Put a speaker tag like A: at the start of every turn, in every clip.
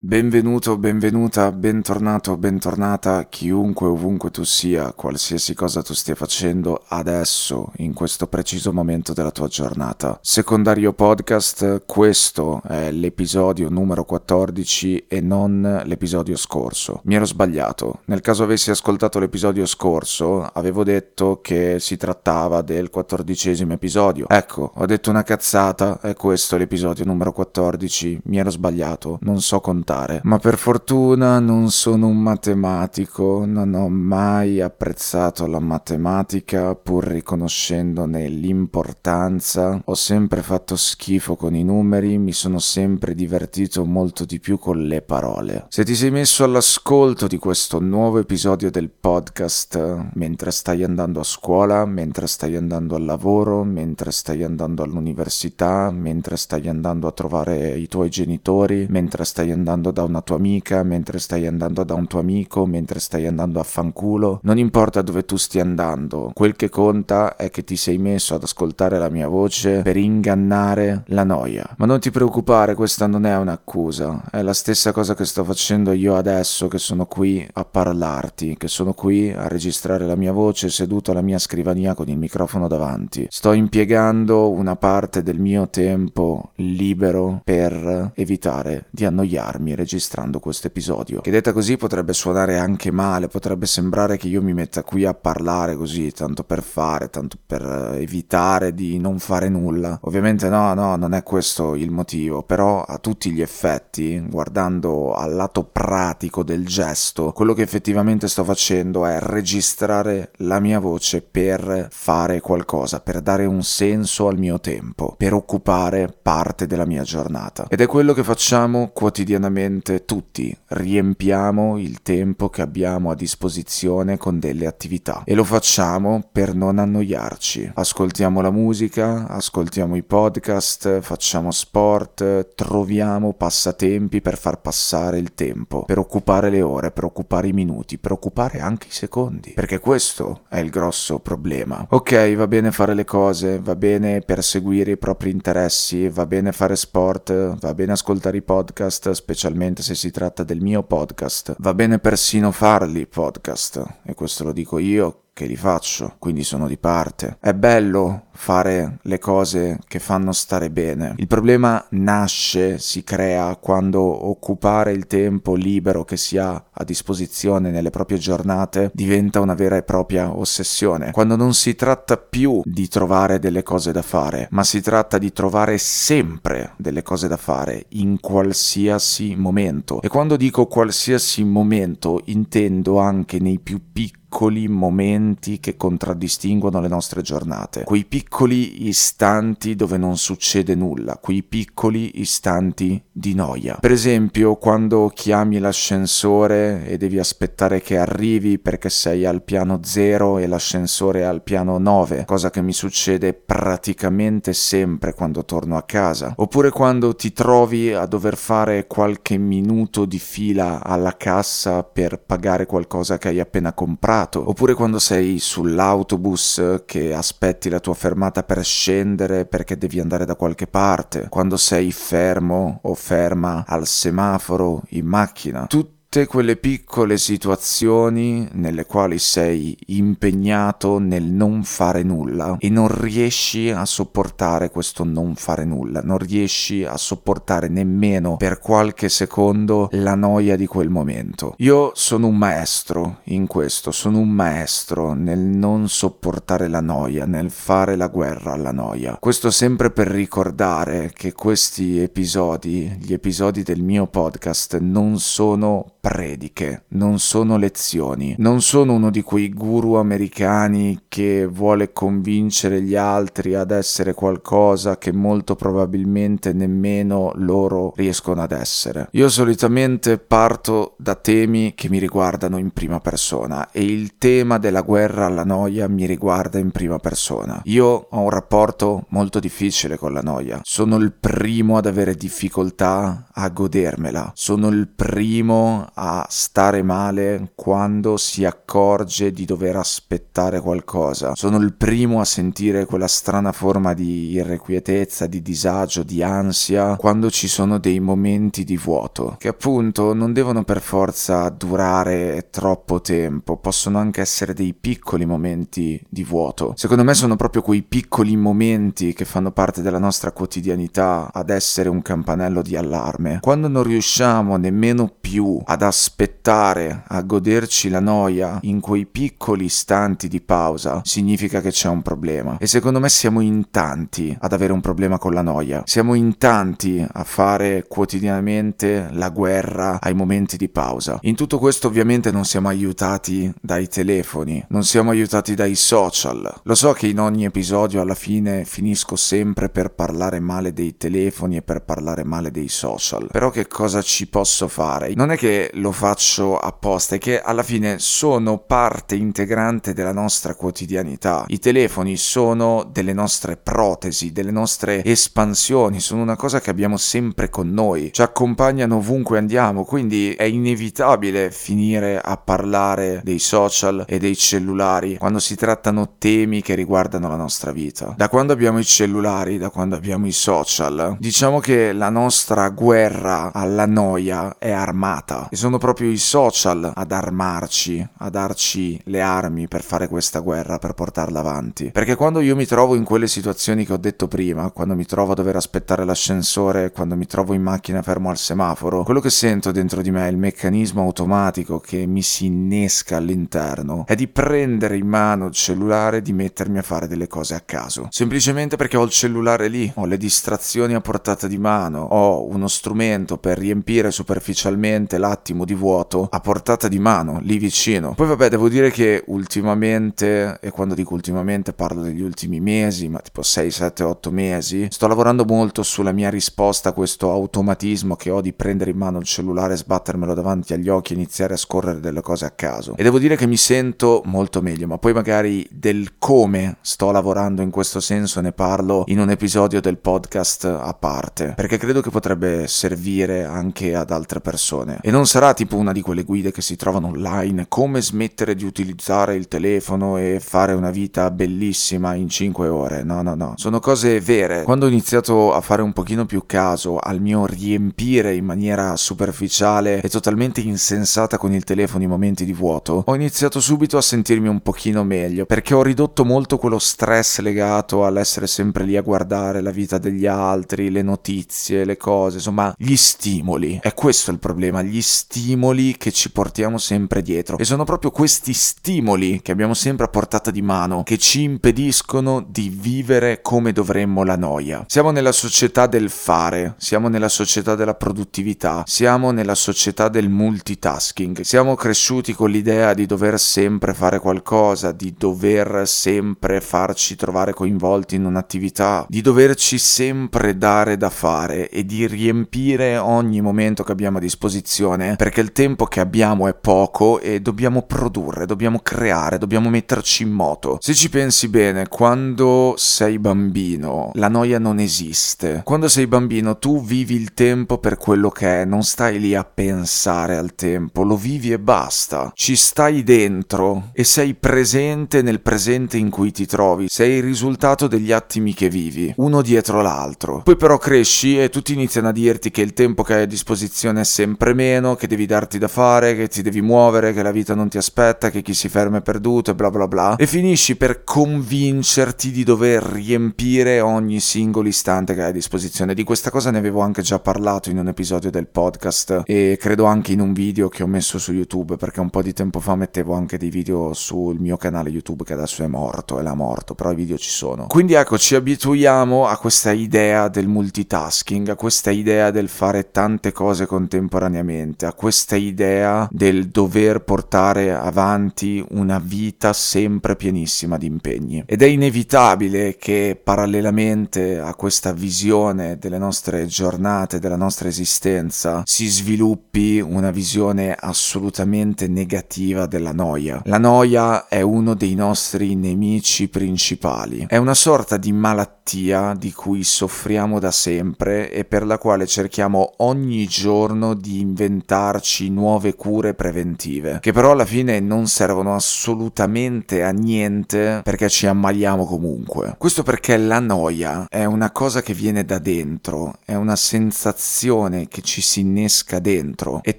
A: Benvenuto, benvenuta, bentornato, bentornata, chiunque ovunque tu sia, qualsiasi cosa tu stia facendo adesso, in questo preciso momento della tua giornata. Secondario podcast, questo è l'episodio numero 14 e non l'episodio scorso. Mi ero sbagliato. Nel caso avessi ascoltato l'episodio scorso, avevo detto che si trattava del quattordicesimo episodio. Ecco, ho detto una cazzata, è questo l'episodio numero 14. Mi ero sbagliato, non so contare contare, ma per fortuna non sono un matematico, non ho mai apprezzato la matematica pur riconoscendone l'importanza, ho sempre fatto schifo con i numeri, mi sono sempre divertito molto di più con le parole. Se ti sei messo all'ascolto di questo nuovo episodio del podcast mentre stai andando a scuola, mentre stai andando al lavoro, mentre stai andando all'università, mentre stai andando a trovare i tuoi genitori, mentre stai andando andando da una tua amica, mentre stai andando da un tuo amico, mentre stai andando a fanculo. Non importa dove tu stia andando, quel che conta è che ti sei messo ad ascoltare la mia voce per ingannare la noia. Ma non ti preoccupare, questa non è un'accusa, è la stessa cosa che sto facendo io adesso che sono qui a parlarti, che sono qui a registrare la mia voce seduto alla mia scrivania con il microfono davanti. Sto impiegando una parte del mio tempo libero per evitare di annoiarmi fermi registrando questo episodio. Che detta così potrebbe suonare anche male, potrebbe sembrare che io mi metta qui a parlare così, tanto per fare, tanto per eh, evitare di non fare nulla. Ovviamente no, no, non è questo il motivo, però a tutti gli effetti, guardando al lato pratico del gesto, quello che effettivamente sto facendo è registrare la mia voce per fare qualcosa, per dare un senso al mio tempo, per occupare parte della mia giornata. Ed è quello che facciamo quotidianamente praticamente tutti riempiamo il tempo che abbiamo a disposizione con delle attività e lo facciamo per non annoiarci. Ascoltiamo la musica, ascoltiamo i podcast, facciamo sport, troviamo passatempi per far passare il tempo, per occupare le ore, per occupare i minuti, per occupare anche i secondi, perché questo è il grosso problema. Ok, va bene fare le cose, va bene perseguire i propri interessi, va bene fare sport, va bene ascoltare i podcast, specialmente specialmente se si tratta del mio podcast. Va bene persino farli podcast, e questo lo dico io che li faccio, quindi sono di parte. È bello fare le cose che fanno stare bene. Il problema nasce, si crea quando occupare il tempo libero che si ha a disposizione nelle proprie giornate diventa una vera e propria ossessione. Quando non si tratta più di trovare delle cose da fare, ma si tratta di trovare sempre delle cose da fare in qualsiasi momento. E quando dico qualsiasi momento intendo anche nei più piccoli piccoli momenti che contraddistinguono le nostre giornate, quei piccoli istanti dove non succede nulla, quei piccoli istanti di noia. Per esempio, quando chiami l'ascensore e devi aspettare che arrivi perché sei al piano 0 e l'ascensore è al piano 9, cosa che mi succede praticamente sempre quando torno a casa, oppure quando ti trovi a dover fare qualche minuto di fila alla cassa per pagare qualcosa che hai appena comprato fermato, oppure quando sei sull'autobus che aspetti la tua fermata per scendere perché devi andare da qualche parte, quando sei fermo o ferma al semaforo in macchina. Tutto tutte quelle piccole situazioni nelle quali sei impegnato nel non fare nulla e non riesci a sopportare questo non fare nulla, non riesci a sopportare nemmeno per qualche secondo la noia di quel momento. Io sono un maestro in questo, sono un maestro nel non sopportare la noia, nel fare la guerra alla noia. Questo sempre per ricordare che questi episodi, gli episodi del mio podcast non sono prediche, non sono lezioni. Non sono uno di quei guru americani che vuole convincere gli altri ad essere qualcosa che molto probabilmente nemmeno loro riescono ad essere. Io solitamente parto da temi che mi riguardano in prima persona e il tema della guerra alla noia mi riguarda in prima persona. Io ho un rapporto molto difficile con la noia. Sono il primo ad avere difficoltà a godermela. Sono il primo a stare male quando si accorge di dover aspettare qualcosa. Sono il primo a sentire quella strana forma di irrequietezza, di disagio, di ansia quando ci sono dei momenti di vuoto, che appunto non devono per forza durare troppo tempo, possono anche essere dei piccoli momenti di vuoto. Secondo me sono proprio quei piccoli momenti che fanno parte della nostra quotidianità ad essere un campanello di allarme. Quando non riusciamo nemmeno più ad aspettare, a goderci la noia in quei piccoli istanti di pausa, significa che c'è un problema. E secondo me siamo in tanti ad avere un problema con la noia. Siamo in tanti a fare quotidianamente la guerra ai momenti di pausa. In tutto questo ovviamente non siamo aiutati dai telefoni, non siamo aiutati dai social. Lo so che in ogni episodio alla fine finisco sempre per parlare male dei telefoni e per parlare male dei social. Però che cosa ci posso fare? Non è che lo faccio apposta, è che alla fine sono parte integrante della nostra quotidianità. I telefoni sono delle nostre protesi, delle nostre espansioni, sono una cosa che abbiamo sempre con noi, ci accompagnano ovunque andiamo, quindi è inevitabile finire a parlare dei social e dei cellulari quando si trattano temi che riguardano la nostra vita. Da quando abbiamo i cellulari, da quando abbiamo i social, diciamo che la nostra guerra alla noia è armata e sono proprio i social ad armarci, a darci le armi per fare questa guerra, per portarla avanti. Perché quando io mi trovo in quelle situazioni che ho detto prima, quando mi trovo a dover aspettare l'ascensore, quando mi trovo in macchina fermo al semaforo, quello che sento dentro di me il meccanismo automatico che mi si innesca all'interno, è di prendere in mano il cellulare e di mettermi a fare delle cose a caso. Semplicemente perché ho il cellulare lì, ho le distrazioni a portata di mano, ho uno strumento per riempire superficialmente l'attimo di vuoto a portata di mano, lì vicino. Poi vabbè, devo dire che ultimamente, e quando dico ultimamente parlo degli ultimi mesi, ma tipo 6, 7, 8 mesi, sto lavorando molto sulla mia risposta a questo automatismo che ho di prendere in mano il cellulare, sbattermelo davanti agli occhi e iniziare a scorrere delle cose a caso. E devo dire che mi sento molto meglio, ma poi magari del come sto lavorando in questo senso ne parlo in un episodio del podcast a parte, perché credo che potrebbe servire anche ad altre persone. E non sarà tipo una di quelle guide che si trovano online, come smettere di utilizzare il telefono e fare una vita bellissima in 5 ore. No, no, no. Sono cose vere. Quando ho iniziato a fare un pochino più caso al mio riempire in maniera superficiale e totalmente insensata con il telefono i momenti di vuoto, ho iniziato subito a sentirmi un pochino meglio, perché ho ridotto molto quello stress legato all'essere sempre lì a guardare la vita degli altri, le notizie, le cose, insomma, gli stimoli. È questo il problema, gli stimoli che ci portiamo sempre dietro. E sono proprio questi stimoli che abbiamo sempre a portata di mano che ci impediscono di vivere come dovremmo la noia. Siamo nella società del fare, siamo nella società della produttività, siamo nella società del multitasking. Siamo cresciuti con l'idea di dover sempre fare qualcosa, di dover sempre farci trovare coinvolti in un'attività, di doverci sempre dare da fare e di riempire ogni momento che abbiamo a disposizione perché il tempo che abbiamo è poco e dobbiamo produrre, dobbiamo creare, dobbiamo metterci in moto. Se ci pensi bene, quando sei bambino la noia non esiste. Quando sei bambino tu vivi il tempo per quello che è, non stai lì a pensare al tempo, lo vivi e basta. Ci stai dentro e sei presente nel presente in cui ti trovi, sei il risultato degli attimi che vivi, uno dietro l'altro. Poi però cresci e tutti iniziano a dirti che il tempo che hai a disposizione è sempre meno, che devi darti da fare, che ti devi muovere, che la vita non ti aspetta, che chi si ferma è perduto e bla bla bla. E finisci per convincerti di dover riempire ogni singolo istante che hai a disposizione. Di questa cosa ne avevo anche già parlato in un episodio del podcast e credo anche in un video che ho messo su YouTube perché un po' di tempo fa mettevo anche dei video sul mio canale YouTube che adesso è morto, è la morto, però i video ci sono. Quindi ecco, ci abituiamo a questa idea del multitasking, a questa idea del fare tante cose contemporaneamente, a questa idea del dover portare avanti una vita sempre pienissima di impegni. Ed è inevitabile che parallelamente a questa visione delle nostre giornate, della nostra esistenza, si sviluppi una visione assolutamente negativa della noia. La noia è uno dei nostri nemici principali, è una sorta di malattia di cui soffriamo da sempre e per la quale cerchiamo ogni giorno di inventare inventarci nuove cure preventive, che però alla fine non servono assolutamente a niente perché ci ammaliamo comunque. Questo perché la noia è una cosa che viene da dentro, è una sensazione che ci si innesca dentro e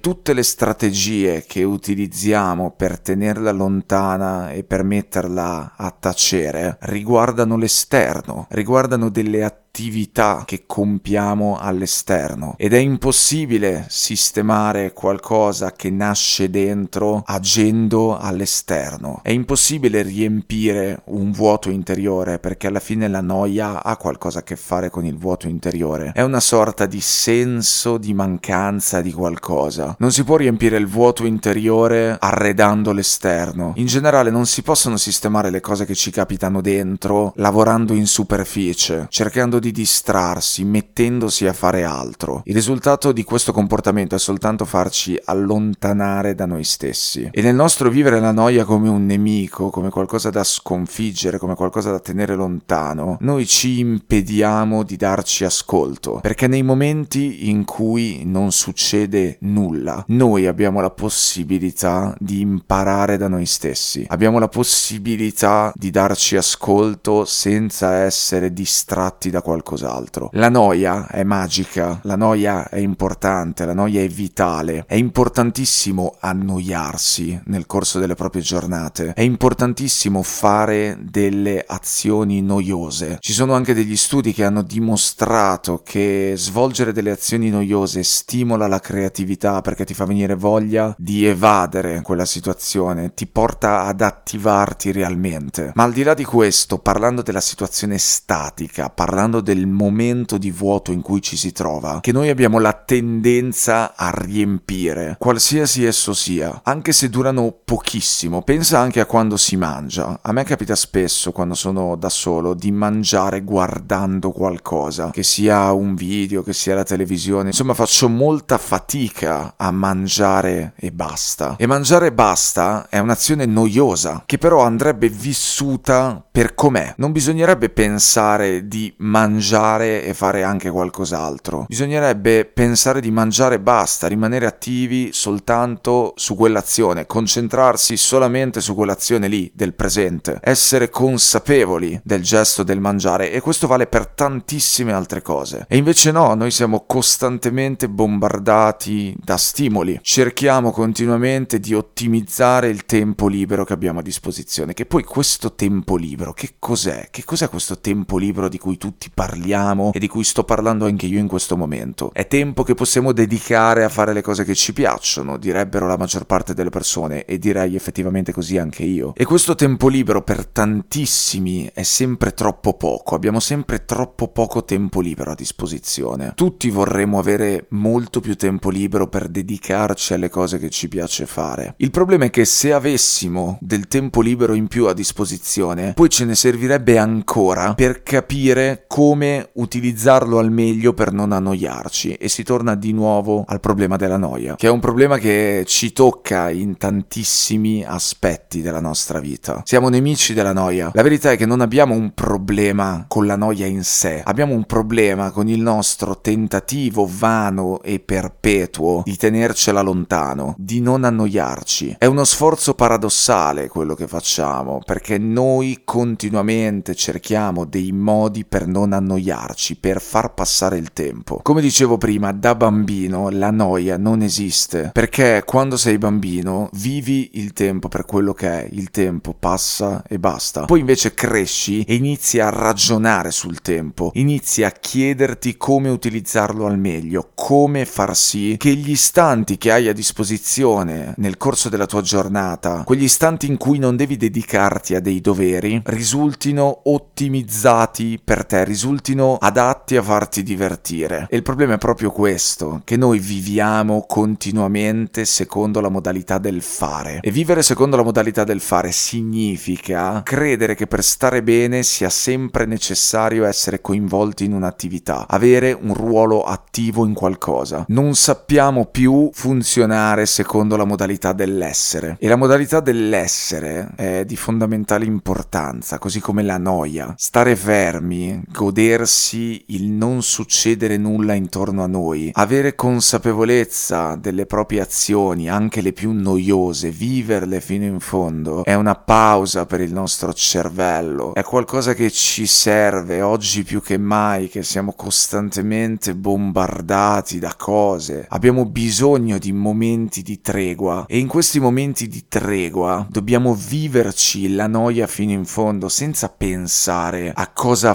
A: tutte le strategie che utilizziamo per tenerla lontana e per metterla a tacere riguardano l'esterno, riguardano delle attività attività che compiamo all'esterno ed è impossibile sistemare qualcosa che nasce dentro agendo all'esterno. È impossibile riempire un vuoto interiore perché alla fine la noia ha qualcosa a che fare con il vuoto interiore. È una sorta di senso di mancanza di qualcosa. Non si può riempire il vuoto interiore arredando l'esterno. In generale non si possono sistemare le cose che ci capitano dentro lavorando in superficie, cercando di distrarsi, mettendosi a fare altro. Il risultato di questo comportamento è soltanto farci allontanare da noi stessi. E nel nostro vivere la noia come un nemico, come qualcosa da sconfiggere, come qualcosa da tenere lontano, noi ci impediamo di darci ascolto. Perché nei momenti in cui non succede nulla, noi abbiamo la possibilità di imparare da noi stessi. Abbiamo la possibilità di darci ascolto senza essere distratti da qualcos'altro. La noia è magica, la noia è importante, la noia è vitale. È importantissimo annoiarsi nel corso delle proprie giornate. È importantissimo fare delle azioni noiose. Ci sono anche degli studi che hanno dimostrato che svolgere delle azioni noiose stimola la creatività perché ti fa venire voglia di evadere quella situazione, ti porta ad attivarti realmente. Ma al di là di questo, parlando della situazione statica, parlando del momento di vuoto in cui ci si trova, che noi abbiamo la tendenza a riempire, qualsiasi esso sia, anche se durano pochissimo. Pensa anche a quando si mangia. A me capita spesso, quando sono da solo, di mangiare guardando qualcosa, che sia un video, che sia la televisione. Insomma, faccio molta fatica a mangiare e basta. E mangiare e basta è un'azione noiosa, che però andrebbe vissuta per com'è. Non bisognerebbe pensare di mangiare mangiare e fare anche qualcos'altro. Bisognerebbe pensare di mangiare e basta, rimanere attivi soltanto su quell'azione, concentrarsi solamente su quell'azione lì, del presente, essere consapevoli del gesto del mangiare e questo vale per tantissime altre cose. E invece no, noi siamo costantemente bombardati da stimoli, cerchiamo continuamente di ottimizzare il tempo libero che abbiamo a disposizione, che poi questo tempo libero, che cos'è? Che cos'è questo tempo libero di cui tutti parliamo e di cui sto parlando anche io in questo momento. È tempo che possiamo dedicare a fare le cose che ci piacciono, direbbero la maggior parte delle persone e direi effettivamente così anche io. E questo tempo libero per tantissimi è sempre troppo poco, abbiamo sempre troppo poco tempo libero a disposizione. Tutti vorremmo avere molto più tempo libero per dedicarci alle cose che ci piace fare. Il problema è che se avessimo del tempo libero in più a disposizione, poi ce ne servirebbe ancora per capire come come utilizzarlo al meglio per non annoiarci e si torna di nuovo al problema della noia, che è un problema che ci tocca in tantissimi aspetti della nostra vita. Siamo nemici della noia. La verità è che non abbiamo un problema con la noia in sé, abbiamo un problema con il nostro tentativo vano e perpetuo di tenercela lontano, di non annoiarci. È uno sforzo paradossale quello che facciamo, perché noi continuamente cerchiamo dei modi per non annoiarci annoiarci, per far passare il tempo. Come dicevo prima, da bambino la noia non esiste, perché quando sei bambino vivi il tempo per quello che è, il tempo passa e basta. Poi invece cresci e inizi a ragionare sul tempo, inizi a chiederti come utilizzarlo al meglio, come far sì che gli istanti che hai a disposizione nel corso della tua giornata, quegli istanti in cui non devi dedicarti a dei doveri, risultino ottimizzati per te, risultino risultino adatti a farti divertire. E il problema è proprio questo, che noi viviamo continuamente secondo la modalità del fare. E vivere secondo la modalità del fare significa credere che per stare bene sia sempre necessario essere coinvolti in un'attività, avere un ruolo attivo in qualcosa. Non sappiamo più funzionare secondo la modalità dell'essere. E la modalità dell'essere è di fondamentale importanza, così come la noia. Stare fermi, godere godersi il non succedere nulla intorno a noi, avere consapevolezza delle proprie azioni, anche le più noiose, viverle fino in fondo, è una pausa per il nostro cervello, è qualcosa che ci serve oggi più che mai, che siamo costantemente bombardati da cose, abbiamo bisogno di momenti di tregua e in questi momenti di tregua dobbiamo viverci la noia fino in fondo senza pensare a cosa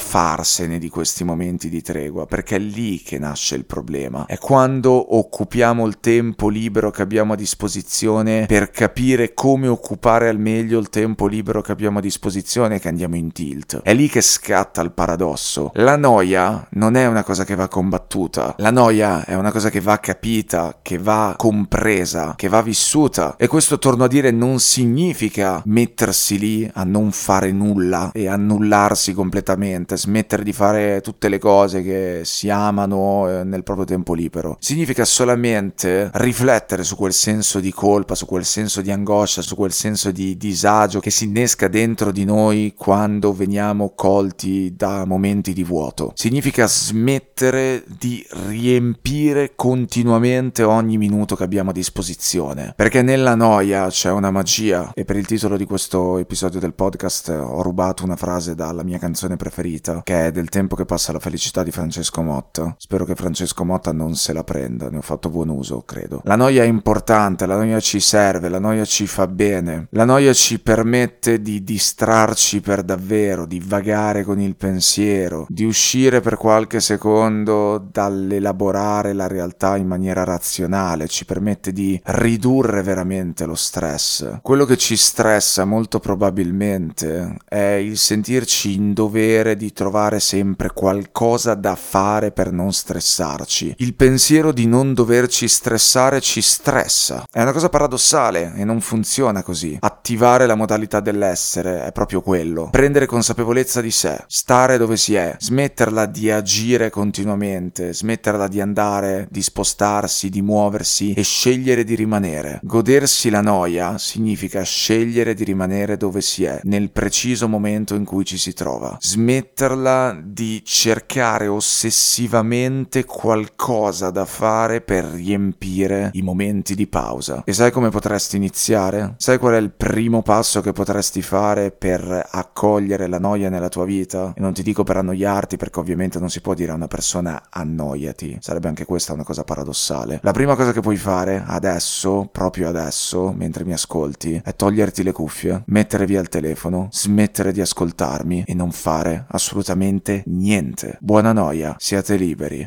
A: farsene di questi momenti di tregua, perché è lì che nasce il problema. È quando occupiamo il tempo libero che abbiamo a disposizione per capire come occupare al meglio il tempo libero che abbiamo a disposizione che andiamo in tilt. È lì che scatta il paradosso. La noia non è una cosa che va combattuta, la noia è una cosa che va capita, che va compresa, che va vissuta. E questo, torno a dire, non significa mettersi lì a non fare nulla e annullarsi completamente, smettere di fare tutte le cose che si amano eh, nel proprio tempo libero. Significa solamente riflettere su quel senso di colpa, su quel senso di angoscia, su quel senso di disagio che si innesca dentro di noi quando veniamo colti da momenti di vuoto. Significa smettere di riempire continuamente ogni minuto che abbiamo a disposizione. Perché nella noia c'è una magia e per il titolo di questo episodio del podcast ho rubato una frase dalla mia canzone preferita che è Del tempo che passa la felicità di Francesco Motta. Spero che Francesco Motta non se la prenda, ne ho fatto buon uso, credo. La noia è importante, la noia ci serve, la noia ci fa bene, la noia ci permette di distrarci per davvero, di vagare con il pensiero, di uscire per qualche secondo dall'elaborare la realtà in maniera razionale, ci permette di ridurre veramente lo stress. Quello che ci stressa molto probabilmente è il sentirci in dovere di trovare sempre qualcosa da fare per non stressarci. Il pensiero di non doverci stressare ci stressa. È una cosa paradossale e non funziona così. Attivare la modalità dell'essere è proprio quello. Prendere consapevolezza di sé, stare dove si è, smetterla di agire continuamente, smetterla di andare, di spostarsi, di muoversi e scegliere di rimanere. Godersi la noia significa scegliere di rimanere dove si è, nel preciso momento in cui ci si trova. Smetterla di cercare ossessivamente qualcosa da fare per riempire i momenti di pausa. E sai come potresti iniziare? Sai qual è il primo passo che potresti fare per accogliere la noia nella tua vita? E non ti dico per annoiarti perché ovviamente non si può dire a una persona annoiati. Sarebbe anche questa una cosa paradossale. La prima cosa che puoi fare adesso, proprio adesso, mentre mi ascolti, è toglierti le cuffie, mettere via il telefono, smettere di ascoltarmi e non fare assolutamente niente. Buona noia, siate liberi.